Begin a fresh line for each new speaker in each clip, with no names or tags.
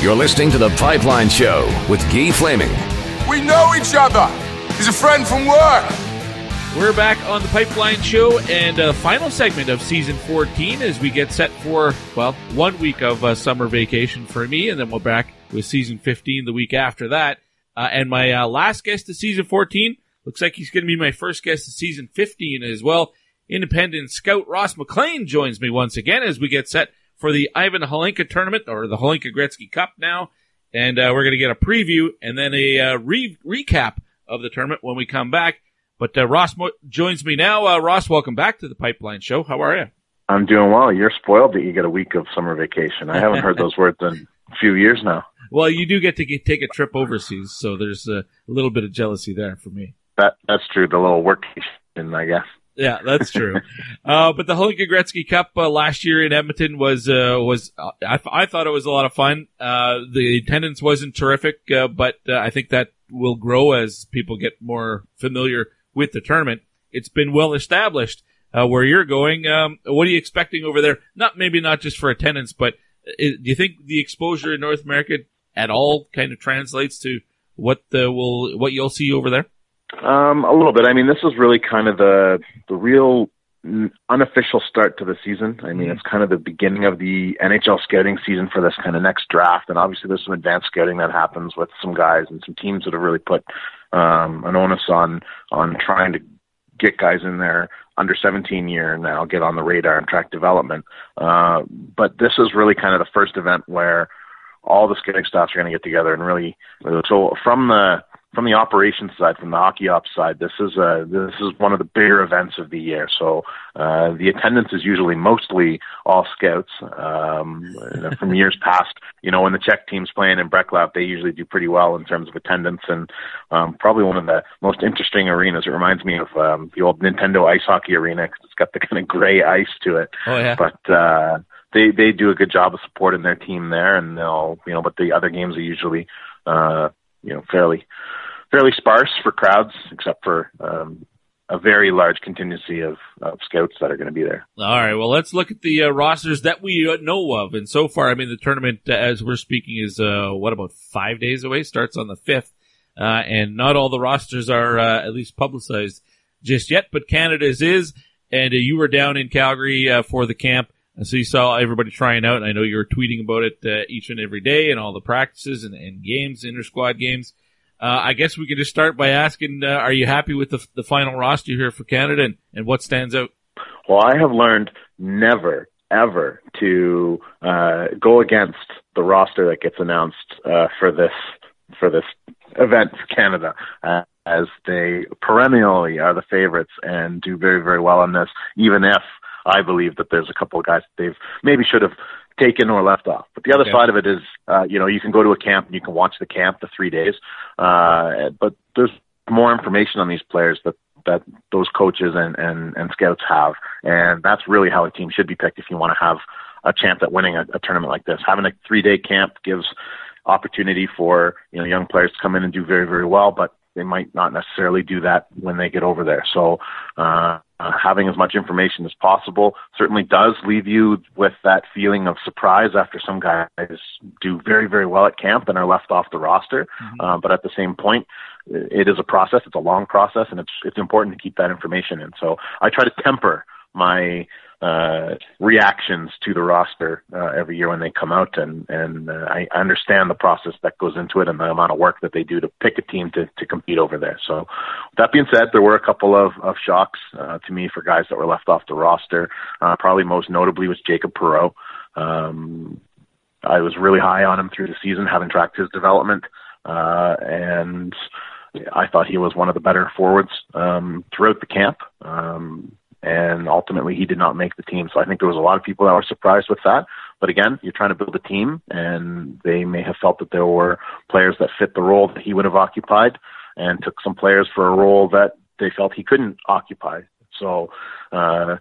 You're listening to The Pipeline Show with Guy Flaming.
We know each other. He's a friend from work.
We're back on the Pipeline Show and a final segment of season 14 as we get set for, well, one week of uh, summer vacation for me, and then we're back with season 15 the week after that. Uh, and my uh, last guest of season 14 looks like he's going to be my first guest of season 15 as well. Independent scout Ross MacLean joins me once again as we get set for the Ivan Hlinka tournament or the Hlinka Gretzky Cup now. And uh, we're going to get a preview and then a uh, re- recap of the tournament when we come back. But uh, Ross mo- joins me now. Uh, Ross, welcome back to the Pipeline Show. How are you?
I'm doing well. You're spoiled that you get a week of summer vacation. I haven't heard those words in a few years now.
Well, you do get to get, take a trip overseas, so there's a little bit of jealousy there for me.
That that's true. The little workation, I guess.
Yeah, that's true. uh, but the Hlinka Gretzky Cup uh, last year in Edmonton was uh, was uh, I, I thought it was a lot of fun. Uh, the attendance wasn't terrific, uh, but I think that will grow as people get more familiar with the tournament. It's been well established where you're going. Um, what are you expecting over there? Not maybe not just for attendance, but do you think the exposure in North America at all kind of translates to what the will what you'll see over there?
Um, a little bit. I mean, this is really kind of the the real unofficial start to the season. I mean, mm-hmm. it's kind of the beginning of the NHL scouting season for this kind of next draft, and obviously there's some advanced scouting that happens with some guys and some teams that have really put um, an onus on on trying to get guys in there under 17 year now get on the radar and track development. Uh, but this is really kind of the first event where all the scouting staffs are going to get together and really so from the from the operations side, from the hockey ops side, this is uh, this is one of the bigger events of the year. So uh, the attendance is usually mostly all scouts. Um, from years past, you know, when the Czech team's playing in Břeclav, they usually do pretty well in terms of attendance, and um, probably one of the most interesting arenas. It reminds me of um, the old Nintendo ice hockey arena because it's got the kind of gray ice to it.
Oh yeah.
But uh, they they do a good job of supporting their team there, and they'll you know, but the other games are usually uh, you know fairly fairly sparse for crowds, except for um, a very large contingency of, of, scouts that are going to be there.
All right. Well, let's look at the uh, rosters that we uh, know of. And so far, I mean, the tournament, uh, as we're speaking, is uh, what about five days away? Starts on the fifth, uh, and not all the rosters are at least publicized just yet. But Canada's is, and you were down in Calgary for the camp. So you saw everybody trying out. I know you were tweeting about it each and every day, and all the practices and, and games, inter squad games. Uh, I guess we could just start by asking, uh, are you happy with the, the final roster here for Canada and, and what stands out?
Well, I have learned never, ever to uh, go against the roster that gets announced uh, for this for this event for Canada, uh, as they perennially are the favorites and do very, very well on this, even if I believe that there's a couple of guys that they've maybe should have taken or left off. But the other okay. side of it is, uh, you know, you can go to a camp and you can watch the camp the three days, uh, but there's more information on these players that that those coaches and, and, and scouts have, and that's really how a team should be picked if you want to have a chance at winning a, a tournament like this. Having a three day camp gives opportunity for you know young players to come in and do very very well, but they might not necessarily do that when they get over there. So uh, uh, having as much information as possible certainly does leave you with that feeling of surprise after some guys do very very well at camp and are left off the roster. Mm-hmm. Uh, but at the same point, it is a process. It's a long process, and it's it's important to keep that information in. So I try to temper my uh, reactions to the roster uh, every year when they come out, and and uh, I understand the process that goes into it and the amount of work that they do to pick a team to to compete over there. So, that being said, there were a couple of of shocks uh, to me for guys that were left off the roster. Uh, probably most notably was Jacob Perreault. Um, I was really high on him through the season, having tracked his development, uh, and I thought he was one of the better forwards um, throughout the camp. Um, and ultimately he did not make the team. So I think there was a lot of people that were surprised with that. But again, you're trying to build a team, and they may have felt that there were players that fit the role that he would have occupied, and took some players for a role that they felt he couldn't occupy. So, uh,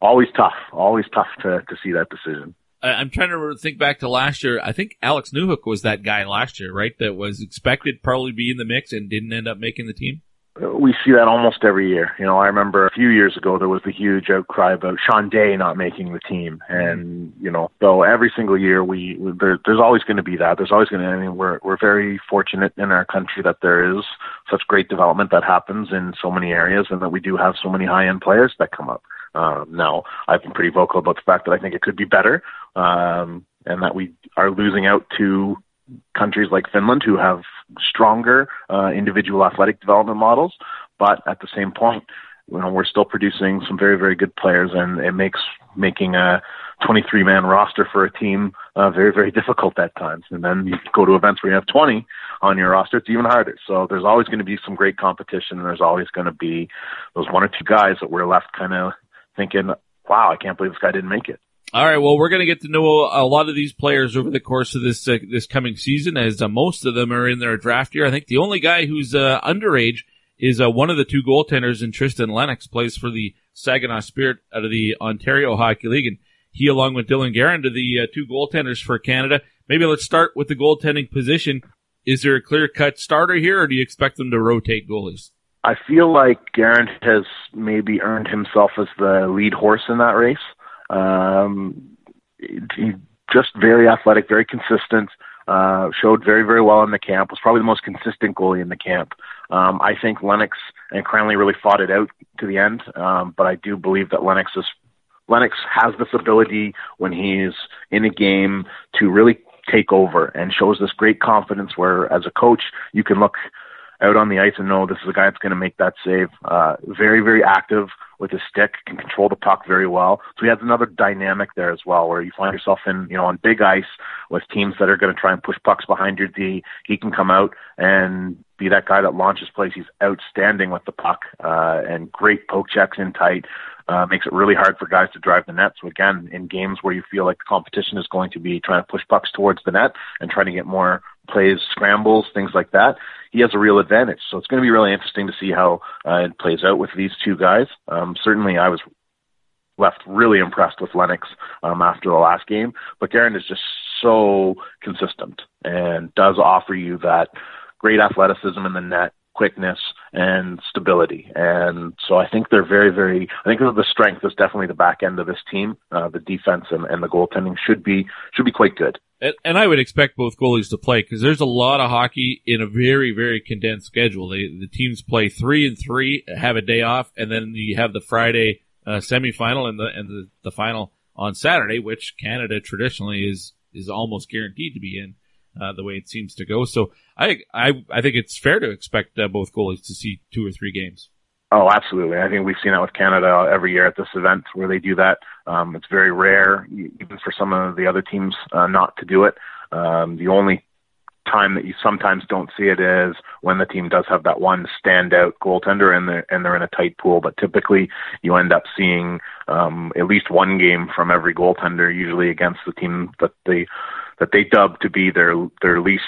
always tough, always tough to to see that decision.
I'm trying to think back to last year. I think Alex Newhook was that guy last year, right? That was expected probably be in the mix and didn't end up making the team.
We see that almost every year. You know, I remember a few years ago there was the huge outcry about Sean Day not making the team, and you know, so every single year we there, there's always going to be that. There's always going to. I mean, we're we're very fortunate in our country that there is such great development that happens in so many areas, and that we do have so many high end players that come up. Um, now, I've been pretty vocal about the fact that I think it could be better, um, and that we are losing out to countries like Finland who have stronger uh, individual athletic development models. But at the same point, you know, we're still producing some very, very good players, and it makes making a 23 man roster for a team uh, very, very difficult at times. And then you go to events where you have 20 on your roster, it's even harder. So there's always going to be some great competition, and there's always going to be those one or two guys that we're left kind of thinking, wow, I can't believe this guy didn't make it.
All right. Well, we're going to get to know a lot of these players over the course of this uh, this coming season, as uh, most of them are in their draft year. I think the only guy who's uh, underage is uh, one of the two goaltenders, and Tristan Lennox plays for the Saginaw Spirit out of the Ontario Hockey League, and he, along with Dylan Garand, are the uh, two goaltenders for Canada. Maybe let's start with the goaltending position. Is there a clear cut starter here, or do you expect them to rotate goalies?
I feel like Garand has maybe earned himself as the lead horse in that race. Um, he just very athletic, very consistent. Uh, showed very, very well in the camp. Was probably the most consistent goalie in the camp. Um, I think Lennox and Cranley really fought it out to the end, um, but I do believe that Lennox is Lennox has this ability when he's in a game to really take over and shows this great confidence where as a coach you can look out on the ice and know this is a guy that's going to make that save. Uh, very, very active with his stick, can control the puck very well. So he has another dynamic there as well, where you find yourself in, you know, on big ice with teams that are going to try and push pucks behind your D. He can come out and be that guy that launches plays. He's outstanding with the puck uh, and great poke checks in tight. Uh, makes it really hard for guys to drive the net. So again, in games where you feel like the competition is going to be trying to push pucks towards the net and trying to get more plays, scrambles, things like that, he has a real advantage. So it's going to be really interesting to see how uh, it plays out with these two guys. Um, certainly, I was left really impressed with Lennox um, after the last game, but Garand is just so consistent and does offer you that great athleticism in the net, quickness, and stability. And so I think they're very, very. I think the strength is definitely the back end of this team. Uh, the defense and, and the goaltending should be should be quite good.
And, and I would expect both goalies to play because there's a lot of hockey in a very, very condensed schedule. They, the teams play three and three, have a day off, and then you have the Friday uh, semifinal and the and the, the final on Saturday, which Canada traditionally is is almost guaranteed to be in. Uh, the way it seems to go. So I, I, I think it's fair to expect uh, both goalies to see two or three games.
Oh, absolutely. I think we've seen that with Canada every year at this event where they do that. Um, it's very rare, even for some of the other teams, uh, not to do it. Um, the only time that you sometimes don't see it is when the team does have that one standout goaltender and they're and they're in a tight pool. But typically, you end up seeing um, at least one game from every goaltender, usually against the team that they that they dub to be their their least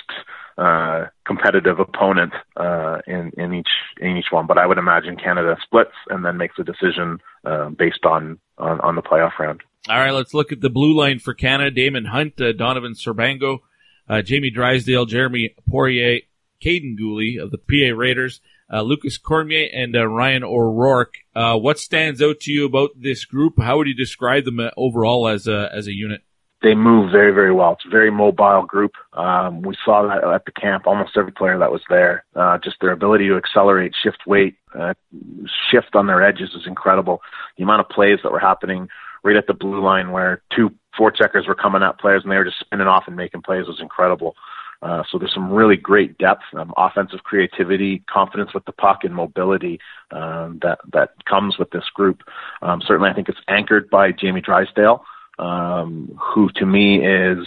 uh, competitive opponent uh, in in each in each one. But I would imagine Canada splits and then makes a decision uh, based on, on on the playoff round.
All right, let's look at the blue line for Canada: Damon Hunt, uh, Donovan Sebrango, uh, Jamie Drysdale, Jeremy Poirier, Kaiden Guhle of the PA Raiders, uh, Lucas Cormier, and Ryan O'Rourke. what stands out to you about this group? How would you describe them overall as a as a unit?
They move very, very well. It's a very mobile group. Um, we saw that at the camp. Almost every player that was there, uh, just their ability to accelerate, shift weight, uh, shift on their edges is incredible. The amount of plays that were happening right at the blue line where two four checkers were coming at players and they were just spinning off and making plays was incredible. Uh, so there's some really great depth, um, offensive creativity, confidence with the puck, and mobility um, that that comes with this group. Um, certainly, I think it's anchored by Jamie Drysdale um, who to me is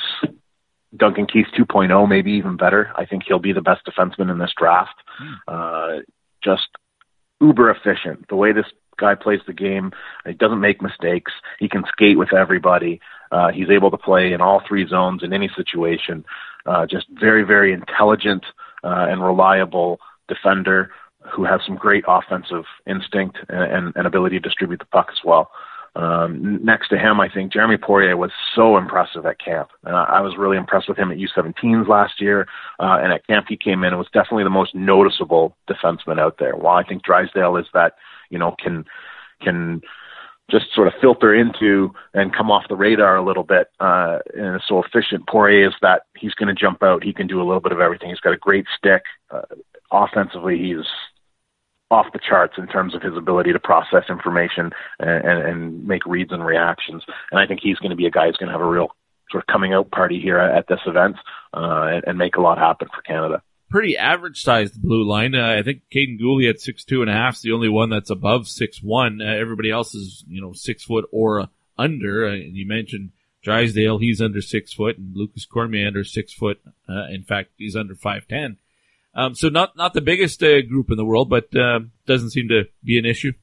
Duncan Keith 2.0, maybe even better. I think he'll be the best defenseman in this draft. Mm. Uh, just uber efficient. The way this guy plays the game, he doesn't make mistakes. He can skate with everybody. Uh, he's able to play in all three zones in any situation. Uh, just very, very intelligent uh, and reliable defender who has some great offensive instinct and, and, and ability to distribute the puck as well. Um, next to him, I think Jeremy Poirier was so impressive at camp. Uh, I was really impressed with him at U17s last year, uh, and at camp he came in and was definitely the most noticeable defenseman out there. While I think Drysdale is that you know can can just sort of filter into and come off the radar a little bit uh, and is so efficient. Poirier is that he's going to jump out. He can do a little bit of everything. He's got a great stick. Uh, offensively, he's off the charts in terms of his ability to process information and, and, and make reads and reactions. And I think he's going to be a guy who's going to have a real sort of coming out party here at this event uh, and, and make a lot happen for Canada
pretty average sized blue line. Uh, I think Kaiden Guhle at six two and a half is the only one that's above six one. Uh, everybody else is you know six foot or under. Uh, you mentioned Drysdale, he's under six foot, and Lucas Cormier under six foot. Uh, in fact, he's under five ten. Um, so not not the biggest uh, group in the world, but uh, doesn't seem to be an issue.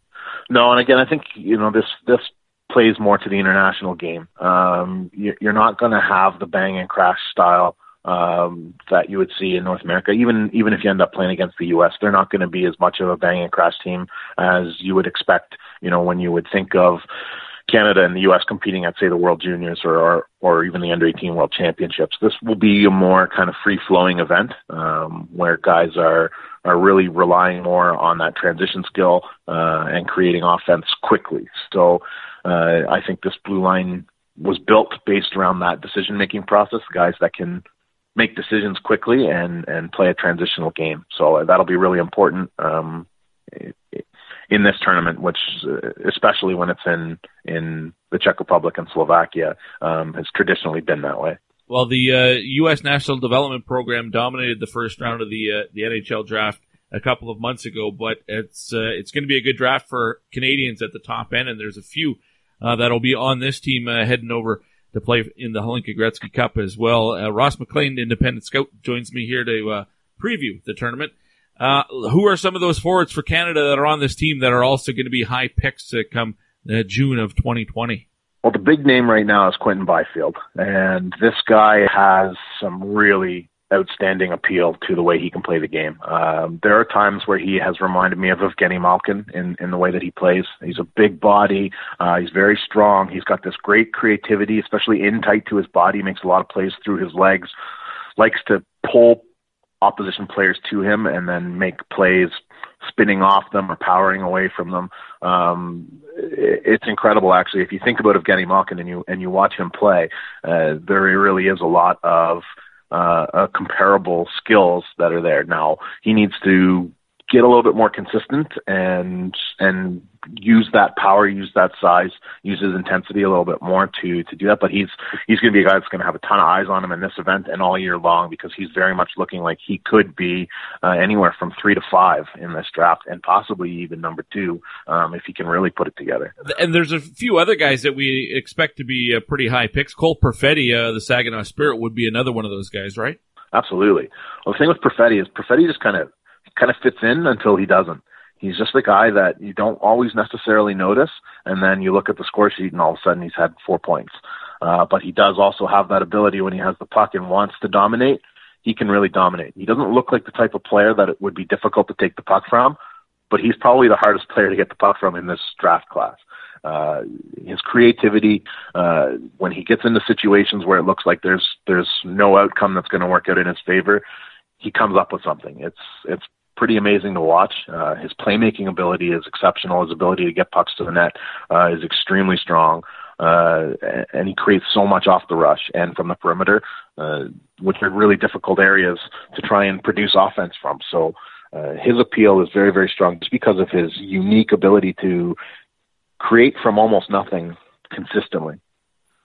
No, and again, I think you know this this plays more to the international game. Um, you're not going to have the bang and crash style um, that you would see in North America. Even even if you end up playing against the U.S., they're not going to be as much of a bang and crash team as you would expect. You know, when you would think of Canada and the U.S. competing at say the World Juniors or or, or even the Under 18 World Championships. This will be a more kind of free flowing event um, where guys are are really relying more on that transition skill uh, and creating offense quickly. So uh, I think this blue line was built based around that decision making process. Guys that can make decisions quickly and and play a transitional game. So that'll be really important um, in this tournament, which uh, especially when it's in in the Czech Republic and Slovakia um, has traditionally been that way.
Well, the uh, U.S. National Development Program dominated the first round of the uh, the NHL draft a couple of months ago, but it's uh, it's going to be a good draft for Canadians at the top end, and there's a few uh, that'll be on this team uh, heading over to play in the Hlinka Gretzky Cup as well. Ross MacLean, independent scout, joins me here to preview the tournament. Uh, who are some of those forwards for Canada that are on this team that are also going to be high picks to come uh, June of 2020?
Well, the big name right now is Quinton Byfield, and this guy has some really outstanding appeal to the way he can play the game. Um, there are times where he has reminded me of Evgeny Malkin in, in the way that he plays. He's a big body. Uh, he's very strong. He's got this great creativity, especially in tight to his body. Makes a lot of plays through his legs. Likes to pull opposition players to him and then make plays spinning off them or powering away from them. Um, it's incredible, actually. If you think about Evgeny Malkin and you and you watch him play, uh, there really is a lot of uh, uh, comparable skills that are there. Now he needs to get a little bit more consistent and and use that power, use that size, use his intensity a little bit more to to do that. But he's he's going to be a guy that's going to have a ton of eyes on him in this event and all year long because he's very much looking like he could be uh, anywhere from three to five in this draft and possibly even number two um, if he can really put it together.
And there's a few other guys that we expect to be uh, pretty high picks. Cole Perfetti, uh, the Saginaw Spirit, would be another one of those guys, right?
Absolutely. Well, the thing with Perfetti is Perfetti just kind of kind of fits in until he doesn't. He's just a guy that you don't always necessarily notice, and then you look at the score sheet, and all of a sudden he's had four points. Uh, but he does also have that ability when he has the puck and wants to dominate. He can really dominate. He doesn't look like the type of player that it would be difficult to take the puck from, but he's probably the hardest player to get the puck from in this draft class. Uh, his creativity, uh, when he gets into situations where it looks like there's there's no outcome that's going to work out in his favor, he comes up with something. It's it's pretty amazing to watch. Uh, his playmaking ability is exceptional. His ability to get pucks to the net uh, is extremely strong. Uh, and he creates so much off the rush and from the perimeter, uh, which are really difficult areas to try and produce offense from. So uh, his appeal is very, very strong just because of his unique ability to create from almost nothing consistently.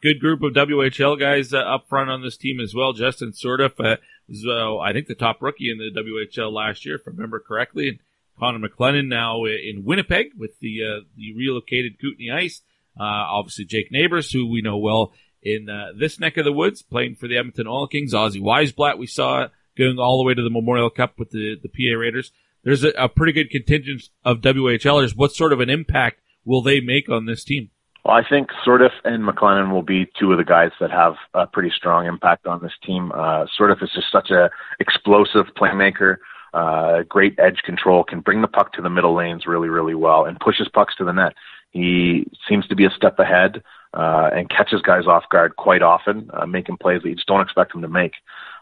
Good group of WHL guys uh, up front on this team as well. Justin Sourdif, uh, so I think the top rookie in the WHL last year, if I remember correctly. And Connor McLennan now in Winnipeg with the uh, the relocated Kootenay Ice. Uh, obviously Jake Neighbours, who we know well in uh, this neck of the woods, playing for the Edmonton Oil Kings. Ozzy Wiesblatt, we saw going all the way to the Memorial Cup with the the PA Raiders. There's a, a pretty good contingent of WHLers. What sort of an impact will they make on this team?
Well, I think Sourdif and McLennan will be two of the guys that have a pretty strong impact on this team. Uh, Sourdif is just such a explosive playmaker, uh, great edge control, can bring the puck to the middle lanes really, really well, and pushes pucks to the net. He seems to be a step ahead uh, and catches guys off guard quite often, uh, making plays that you just don't expect him to make.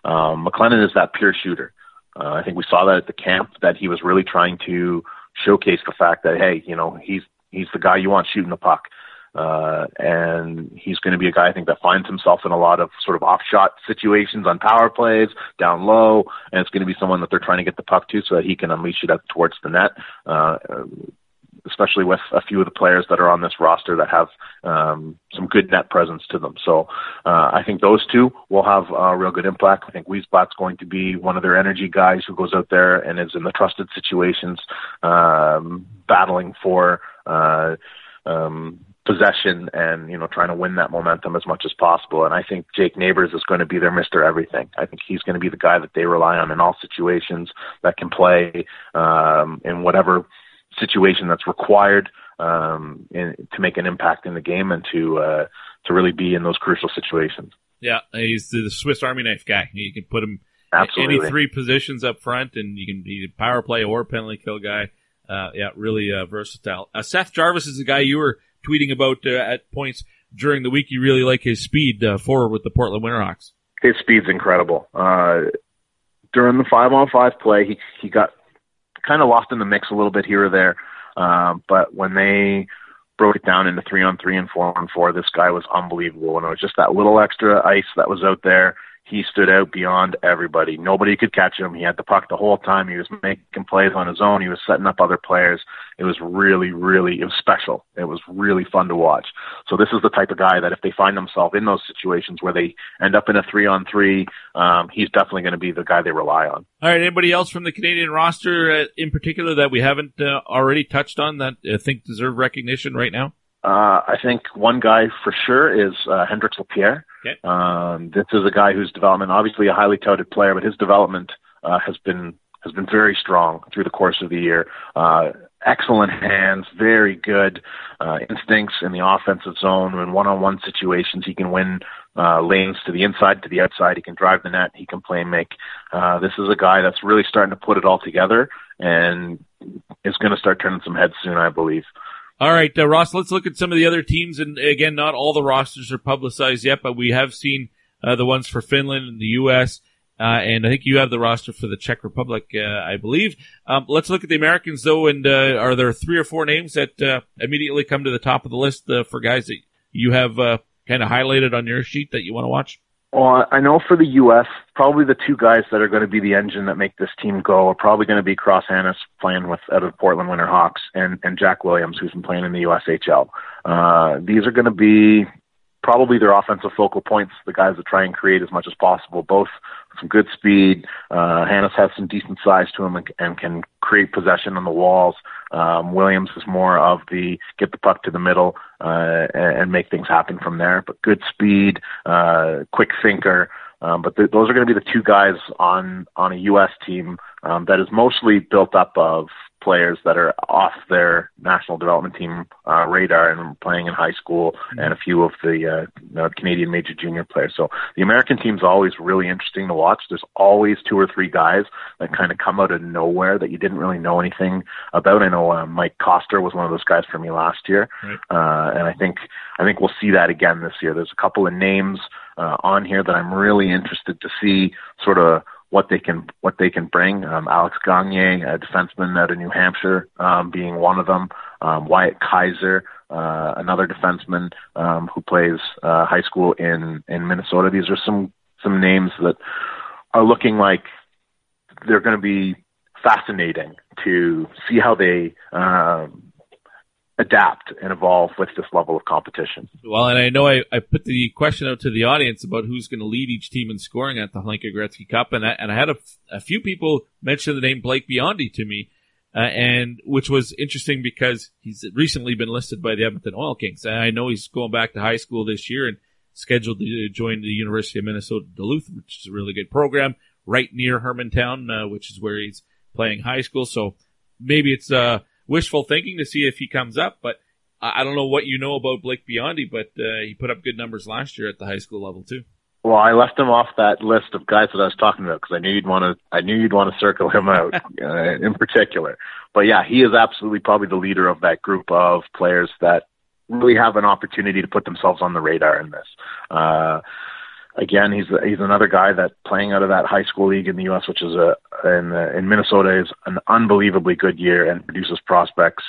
Um, McLennan is that pure shooter. Uh, I think we saw that at the camp that he was really trying to showcase the fact that hey, you know, he's he's the guy you want shooting the puck. Uh, and he's going to be a guy I think that finds himself in a lot of sort of off shot situations on power plays, down low, and it's going to be someone that they're trying to get the puck to so that he can unleash it up towards the net. Uh, especially with a few of the players that are on this roster that have um, some good net presence to them. So uh, I think those two will have a real good impact. I think Wiesblatt's going to be one of their energy guys who goes out there and is in the trusted situations, um, battling for. Uh, um, possession and you know trying to win that momentum as much as possible. And I think Jake Neighbours is going to be their Mister Everything. I think he's going to be the guy that they rely on in all situations that can play um, in whatever situation that's required um, in, to make an impact in the game and to uh, to really be in those crucial situations.
Yeah, he's the Swiss Army knife guy. You can put him
Absolutely.
any three positions up front, and you can be a power play or penalty kill guy. Uh, yeah, really uh, versatile. Uh, Seth Jarvis is the guy you were tweeting about uh, at points during the week. You really like his speed uh, forward with the Portland Winterhawks.
His speed's incredible. Uh, during the five on five play, he he got kind of lost in the mix a little bit here or there. Um, but when they broke it down into three on three and four on four, this guy was unbelievable. And it was just that little extra ice that was out there he stood out beyond everybody. Nobody could catch him. He had the puck the whole time. He was making plays on his own. He was setting up other players. It was really, really, it was special. It was really fun to watch. So this is the type of guy that if they find themselves in those situations where they end up in a three on three, um, he's definitely going to be the guy they rely on.
All right. Anybody else from the Canadian roster uh, in particular that we haven't uh, already touched on that I think deserve recognition right now?
Uh, I think one guy for sure is uh, Hendrix Lapierre. Okay. Um, this is a guy whose development, obviously a highly touted player, but his development uh, has been has been very strong through the course of the year. Uh, excellent hands, very good uh, instincts in the offensive zone. In one-on-one situations, he can win uh, lanes to the inside, to the outside. He can drive the net. He can play make. Uh, this is a guy that's really starting to put it all together and is going to start turning some heads soon, I believe.
All right, uh, Ross, let's look at some of the other teams. And again, not all the rosters are publicized yet, but we have seen uh, the ones for Finland and the U.S. Uh, and I think you have the roster for the Czech Republic, uh, I believe. Um, let's look at the Americans, though. And uh, are there three or four names that uh, immediately come to the top of the list for guys that you have kind of highlighted on your sheet that you want to watch?
Well, I know for the U.S., probably the two guys that are going to be the engine that make this team go are probably going to be Cross Hanas playing with out of Portland Winterhawks and and Jack Williams, who's been playing in the USHL. Uh, these are going to be probably their offensive focal points, the guys that try and create as much as possible, both some good speed. Uh, Hanas has some decent size to him and, and can create possession on the walls. Um, Williams is more of the get the puck to the middle uh, and, and make things happen from there. But good speed, uh, quick thinker. Um, but th- those are going to be the two guys on on a U.S. team um, that is mostly built up of players that are off their national development team uh, radar and playing in high school, mm-hmm. and a few of the uh, you know, Canadian major junior players. So the American team's always really interesting to watch. There's always two or three guys that kind of come out of nowhere that you didn't really know anything about. I know uh, Mike Koster was one of those guys for me last year, right. uh, and I think I think we'll see that again this year. There's a couple of names uh, on here that I'm really interested to see sort of what they can what they can bring. Um, Alex Gagne, a defenseman out of New Hampshire, um, being one of them. Um, Wyatt Kaiser, uh, another defenseman um, who plays uh, high school in in Minnesota. These are some some names that are looking like they're going to be fascinating to see how they um, adapt and evolve with this level of competition.
Well, and I know I, I put the question out to the audience about who's going to lead each team in scoring at the Hlinka Gretzky Cup, and I, and I had a, a few people mention the name Blake Biondi to me, uh, and which was interesting because he's recently been listed by the Edmonton Oil Kings. And I know he's going back to high school this year and scheduled to join the University of Minnesota Duluth, which is a really good program right near Hermantown, uh, which is where he's playing high school. So maybe it's uh wishful thinking to see if he comes up. But I don't know what you know about Blake Biondi, but uh, he put up good numbers last year at the high school level too.
Well, I left him off that list of guys that I was talking about because I knew you'd want to. I knew you'd want to circle him out uh, in particular. But yeah, he is absolutely probably the leader of that group of players that really have an opportunity to put themselves on the radar in this. Uh, again, he's he's another guy that playing out of that high school league in the U.S., which is a in in Minnesota, is an unbelievably good year and produces prospects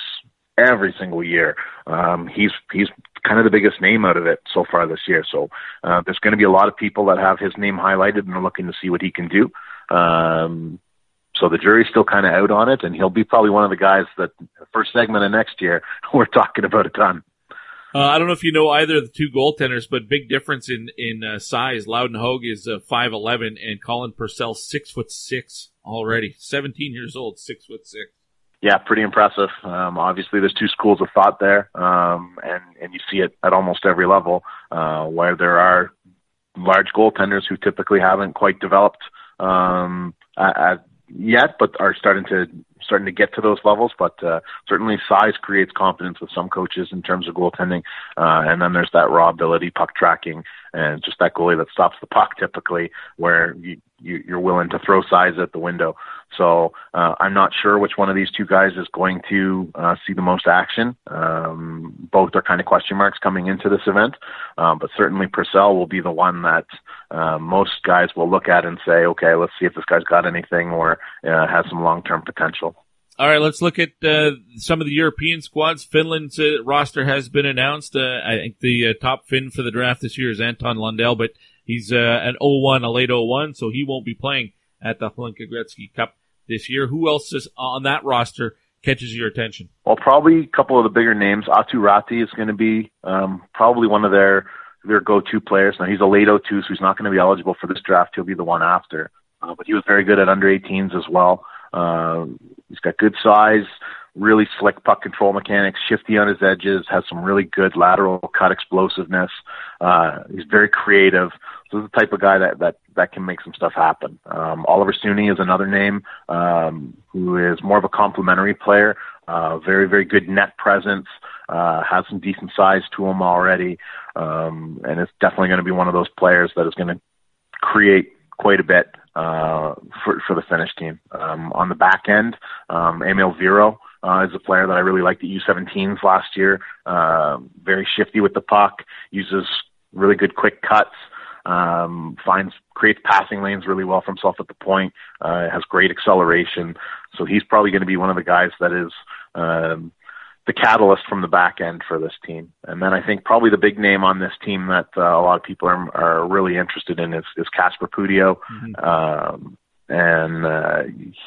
every single year. Um, he's he's kind of the biggest name out of it so far this year. So uh, there's going to be a lot of people that have his name highlighted and are looking to see what he can do. Um, so the jury's still kind of out on it, and he'll be probably one of the guys that first segment of next year we're talking about a ton.
Uh, I don't know if you know either of the two goaltenders, but big difference in in uh, size. Loudon Hogue is uh, five eleven, and Colin Purcell six foot six already. Seventeen years old, six foot six
yeah, pretty impressive. Um, obviously, there's two schools of thought there, um, and and you see it at almost every level, uh, where there are large goaltenders who typically haven't quite developed um, at yet, but are starting to starting to get to those levels. But uh, certainly, size creates confidence with some coaches in terms of goaltending. Uh, and then there's that raw ability, puck tracking, and just that goalie that stops the puck typically, where you, you you're willing to throw size at the window. So uh, I'm not sure which one of these two guys is going to uh, see the most action. Um, both are kind of question marks coming into this event, um, but certainly Purcell will be the one that uh, most guys will look at and say, okay, let's see if this guy's got anything or uh, has some long-term potential.
All right, let's look at uh, some of the European squads. Finland's uh, roster has been announced. Uh, I think the uh, top Finn for the draft this year is Anton Lundell, but he's uh, an 01, a late 01, so he won't be playing at the Hlinka Gretzky Cup this year. Who else is on that roster catches your attention?
Well, probably a couple of the bigger names. Aatu Räty is going to be um, probably one of their their go-to players. Now he's a late 02, so he's not going to be eligible for this draft. He'll be the one after. Uh, but he was very good at under 18s as well. Uh, he's got good size, really slick puck control mechanics, shifty on his edges, has some really good lateral cut explosiveness. Uh, he's very creative. So he's the type of guy that, that, that can make some stuff happen. Um, Oliver Suni is another name, um, who is more of a complementary player, uh, very, very good net presence, uh, has some decent size to him already. Um, and it's definitely going to be one of those players that is going to create quite a bit uh, for for the Finnish team. Um, on the back end, um, Emil Viro uh, is a player that I really liked at U17s last year. Uh, very shifty with the puck, uses really good quick cuts, um, finds creates passing lanes really well for himself at the point. Uh, has great acceleration, so he's probably going to be one of the guys that is. Um, the catalyst from the back end for this team. And then I think probably the big name on this team that uh, a lot of people are, are really interested in is, is Kasper Puutio. Mm-hmm. Um, and uh,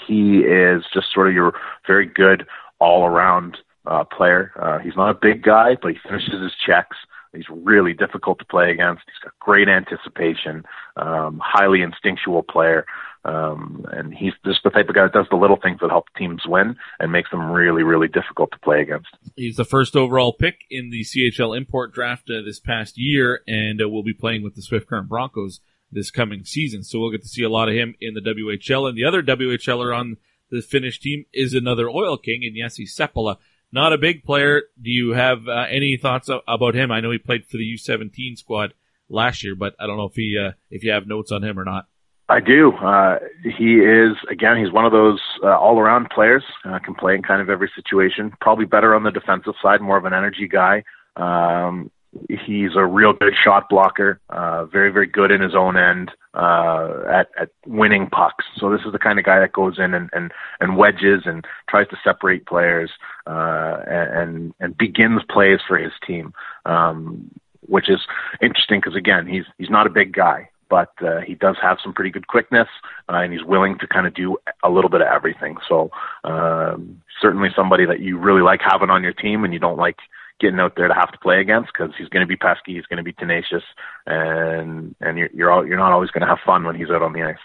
he is just sort of your very good all around uh, player. Uh, he's not a big guy, but he finishes his checks. He's really difficult to play against. He's got great anticipation, um, highly instinctual player. Um, and he's just the type of guy that does the little things that help teams win and makes them really, really difficult to play against.
He's the first overall pick in the CHL import draft uh, this past year, and uh, will be playing with the Swift Current Broncos this coming season. So we'll get to see a lot of him in the WHL. And the other WHLer on the Finnish team is another Oil King, and Jesse Sepala. Not a big player. Do you have uh, any thoughts about him? I know he played for the U17 squad last year, but I don't know if he uh, if you have notes on him or not.
I do. Uh, he is again. He's one of those uh, all-around players. Uh, can play in kind of every situation. Probably better on the defensive side. More of an energy guy. Um, he's a real good shot blocker. Uh, very, very good in his own end uh, at at winning pucks. So this is the kind of guy that goes in and and, and wedges and tries to separate players uh, and and begins plays for his team. Um, which is interesting because again, he's he's not a big guy but uh, he does have some pretty good quickness, uh, and he's willing to kind of do a little bit of everything. So um, certainly somebody that you really like having on your team, and you don't like getting out there to have to play against because he's going to be pesky, he's going to be tenacious, and and you're you're, all, you're not always going to have fun when he's out on the ice.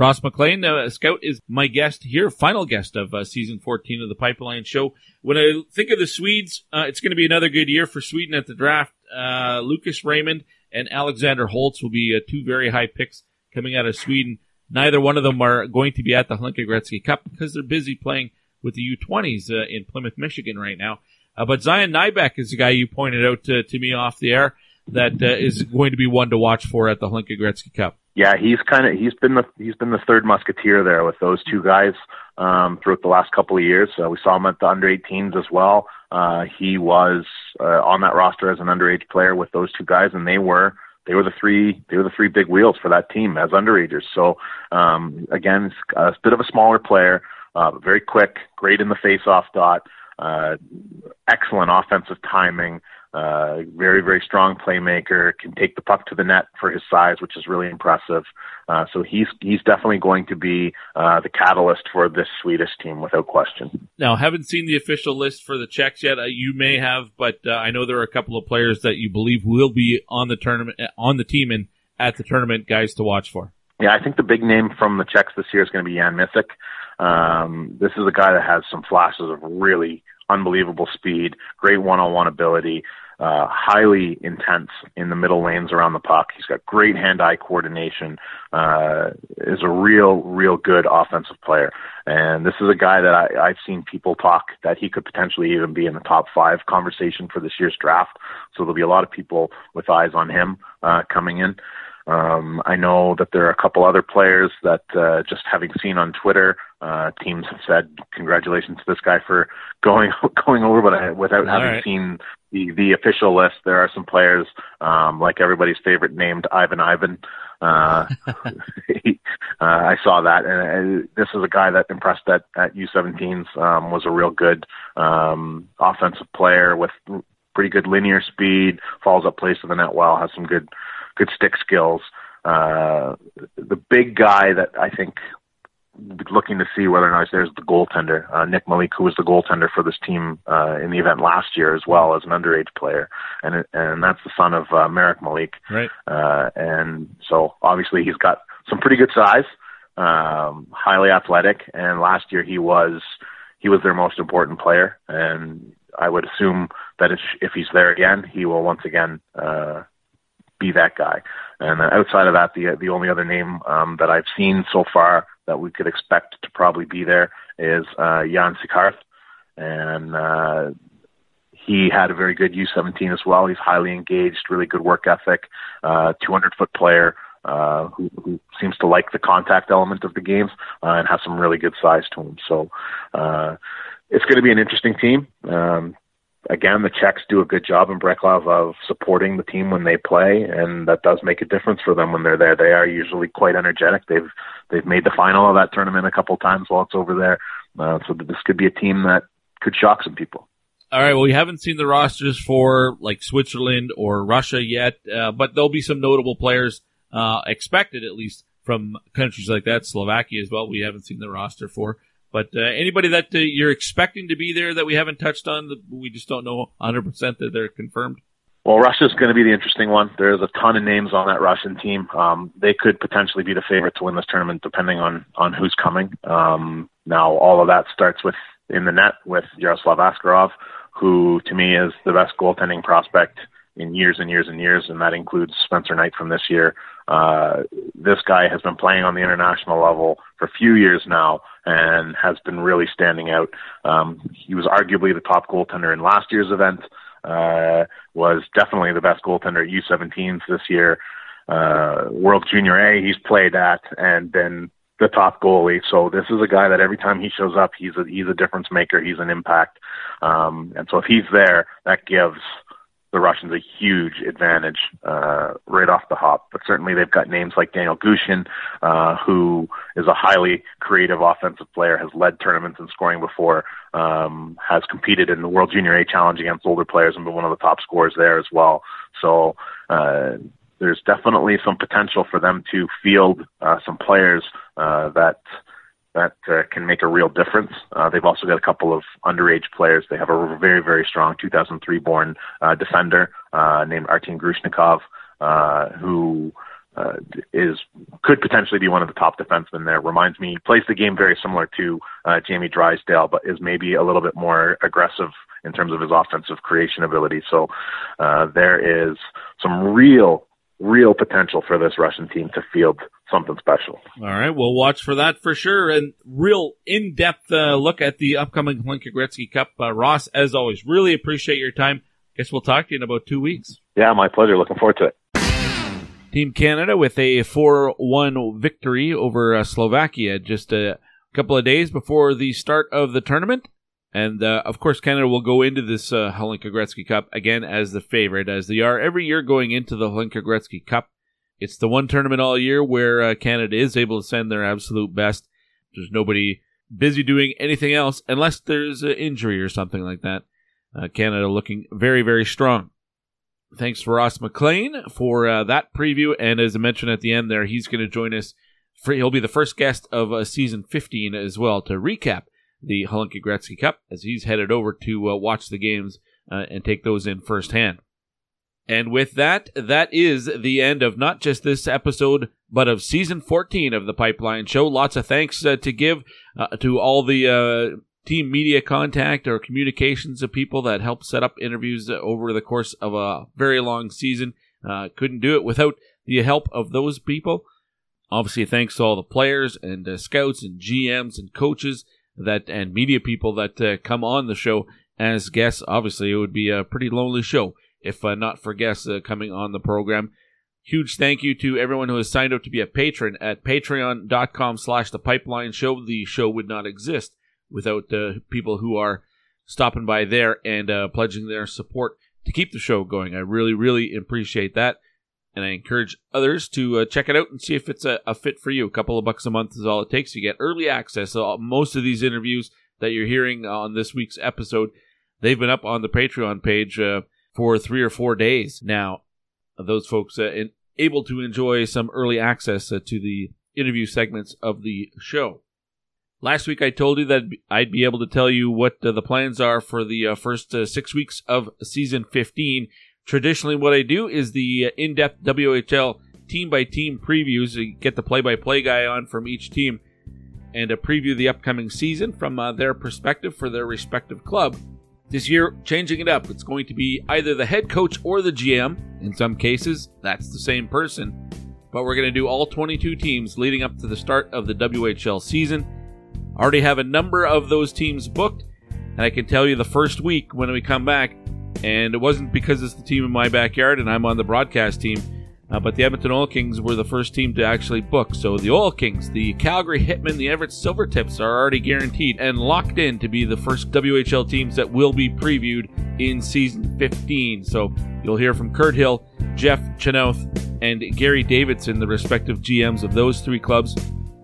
Ross MacLean, uh, Scout, is my guest here, final guest of uh, season 14 of the Pipeline Show. When I think of the Swedes, uh, it's going to be another good year for Sweden at the draft. Uh, Lucas Raymond and Alexander Holtz will be uh, two very high picks coming out of Sweden. Neither one of them are going to be at the Hlinka Gretzky Cup because they're busy playing with the U20s uh, in Plymouth, Michigan right now. Uh, but Zion Nybeck is the guy you pointed out to, to me off the air. that uh, is going to be one to watch for at the Hlinka Gretzky Cup.
Yeah, he's kind of he's been the he's been the third musketeer there with those two guys um, throughout the last couple of years. Uh, we saw him at the under 18s as well. Uh, he was uh, on that roster as an underage player with those two guys, and they were they were the three they were the three big wheels for that team as underagers. So um, again, a bit of a smaller player, uh, very quick, great in the face-off dot, uh, excellent offensive timing. Uh, very, very strong playmaker, can take the puck to the net for his size, which is really impressive. Uh, so he's he's definitely going to be uh, the catalyst for this Swedish team, without question.
Now, haven't seen the official list for the Czechs yet. Uh, you may have, but uh, I know there are a couple of players that you believe will be on the tournament, on the team, and at the tournament, guys to watch for.
Yeah, I think the big name from the Czechs this year is going to be Jan Mysak. Um, this is a guy that has some flashes of really unbelievable speed, great one-on-one ability, uh, highly intense in the middle lanes around the puck. He's got great hand-eye coordination. Uh, is a real, real good offensive player. And this is a guy that I, I've seen people talk that he could potentially even be in the top five conversation for this year's draft. So there'll be a lot of people with eyes on him uh, coming in. Um, I know that there are a couple other players that uh, just having seen on Twitter, uh, teams have said congratulations to this guy for going going over, but I, without All having right. seen the the official list, there are some players um, like everybody's favorite named Ivan Ivan. Uh, he, uh, I saw that, and uh, this is a guy that impressed at at U17s. Um, was a real good um, offensive player with pretty good linear speed, follows up plays to the net well, has some good good stick skills. Uh, the big guy that I think looking to see whether or not there's the goaltender, uh, Nick Malik, who was the goaltender for this team uh, in the event last year as well as an underage player, and and that's the son of uh, Marek Malik.
Right.
Uh, and so obviously he's got some pretty good size, um, highly athletic, and last year he was he was their most important player, and I would assume that if, if he's there again, he will once again uh, be that guy. And outside of that, the the only other name um, that I've seen so far that we could expect to probably be there is uh, Jan Sikarth, and uh, he had a very good U17 as well. He's highly engaged, really good work ethic, uh, 200 foot player. Uh, who, who seems to like the contact element of the games uh, and has some really good size to him. So uh, it's going to be an interesting team. Um, again, the Czechs do a good job in Břeclav of supporting the team when they play, and that does make a difference for them when they're there. They are usually quite energetic. They've they've made the final of that tournament a couple times while it's over there, uh, so this could be a team that could shock some people.
All right. Well, we haven't seen the rosters for like Switzerland or Russia yet, uh, but there'll be some notable players uh, expected at least from countries like that, Slovakia as well. We haven't seen the roster for. But uh, anybody that uh, you're expecting to be there that we haven't touched on, we just don't know 100% that they're confirmed?
Well, Russia's going to be the interesting one. There's a ton of names on that Russian team. Um, they could potentially be the favorite to win this tournament, depending on on who's coming. Um, now, all of that starts with in the net with Yaroslav Askarov, who to me is the best goaltending prospect in years and years and years, and that includes Spencer Knight from this year. Uh, this guy has been playing on the international level for a few years now and has been really standing out. Um, he was arguably the top goaltender in last year's event. Uh, was definitely the best goaltender at U17s this year. Uh, World Junior A, he's played at and been the top goalie. So this is a guy that every time he shows up, he's a he's a difference maker. He's an impact. Um, and so if he's there, that gives the Russians a huge advantage uh, right off the hop. But certainly they've got names like Daniil Gushchin, uh, who is a highly creative offensive player, has led tournaments in scoring before, um, has competed in the World Junior A Challenge against older players and been one of the top scorers there as well. So uh, there's definitely some potential for them to field uh, some players uh, that – that uh, can make a real difference. Uh, they've also got a couple of underage players. They have a very, very strong 2003 born uh, defender uh, named Artem Grushnikov, uh, who uh, is could potentially be one of the top defensemen there. Reminds me, plays the game very similar to uh, Jamie Drysdale, but is maybe a little bit more aggressive in terms of his offensive creation ability. So uh, there is some real, real potential for this Russian team to field something special.
All right, we'll watch for that for sure. And real in-depth uh, look at the upcoming Hlinka Gretzky Cup. Uh, Ross, as always, really appreciate your time. Guess we'll talk to you in about two weeks.
Yeah, my pleasure. Looking forward to it.
Team Canada with a 4 1 victory over uh, Slovakia just a couple of days before the start of the tournament. And uh, of course, Canada will go into this uh, Hlinka Gretzky Cup again as the favorite, as they are every year going into the Hlinka Gretzky Cup. It's the one tournament all year where uh, Canada is able to send their absolute best. There's nobody busy doing anything else unless there's an injury or something like that. Uh, Canada looking very, very strong. Thanks for Ross MacLean for uh, that preview. And as I mentioned at the end there, he's going to join us. For, he'll be the first guest of uh, season 15 as well to recap the Hlinka Gretzky Cup as he's headed over to uh, watch the games uh, and take those in firsthand. And with that, that is the end of not just this episode, but of season 14 of the Pipeline Show. Lots of thanks uh, to give uh, to all the uh, team media contact or communications of people that helped set up interviews over the course of a very long season. Uh, couldn't do it without the help of those people. Obviously, thanks to all the players and uh, scouts and GMs and coaches that and media people that uh, come on the show as guests. Obviously, it would be a pretty lonely show if uh, not for guests uh, coming on the program. Huge thank you to everyone who has signed up to be a patron at patreon.com slash the pipeline show. The show would not exist without the uh, people who are stopping by there and uh, pledging their support to keep the show going. I really, really appreciate that. And I encourage others to uh, check it out and see if it's a, a, fit for you. A couple of bucks a month is all it takes. You get early access. So most of these interviews that you're hearing on this week's episode, they've been up on the Patreon page uh, for three or four days now. Those folks uh, in, able to enjoy some early access uh, to the interview segments of the show. Last week I told you that I'd be able to tell you what uh, the plans are for the uh, first uh, six weeks of season 15. Traditionally, what I do is the uh, in depth WHL team by team previews. You get the play by play guy on from each team and preview the upcoming season from their perspective for their respective club. This year, changing it up. It's going to be either the head coach or the GM. In some cases, that's the same person. But we're going to do all 22 teams leading up to the start of the WHL season. I already have a number of those teams booked, and I can tell you the first week when we come back, and it wasn't because it's the team in my backyard and I'm on the broadcast team uh, but the Edmonton Oil Kings were the first team to actually book. So the Oil Kings, the Calgary Hitmen, the Everett Silvertips are already guaranteed and locked in to be the first WHL teams that will be previewed in season 15. So you'll hear from Kirt Hill, Jeff Chynoweth, and Garry Davidson, the respective GMs of those three clubs.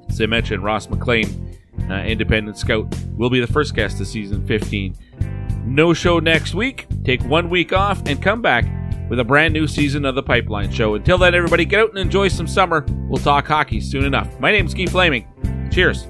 As I mentioned, Ross MacLean, uh, independent scout, will be the first guest of season 15. No show next week. Take one week off and come back with a brand new season of The Pipeline Show. Until then, everybody, get out and enjoy some summer. We'll talk hockey soon enough. My name's Keith Flaming. Cheers.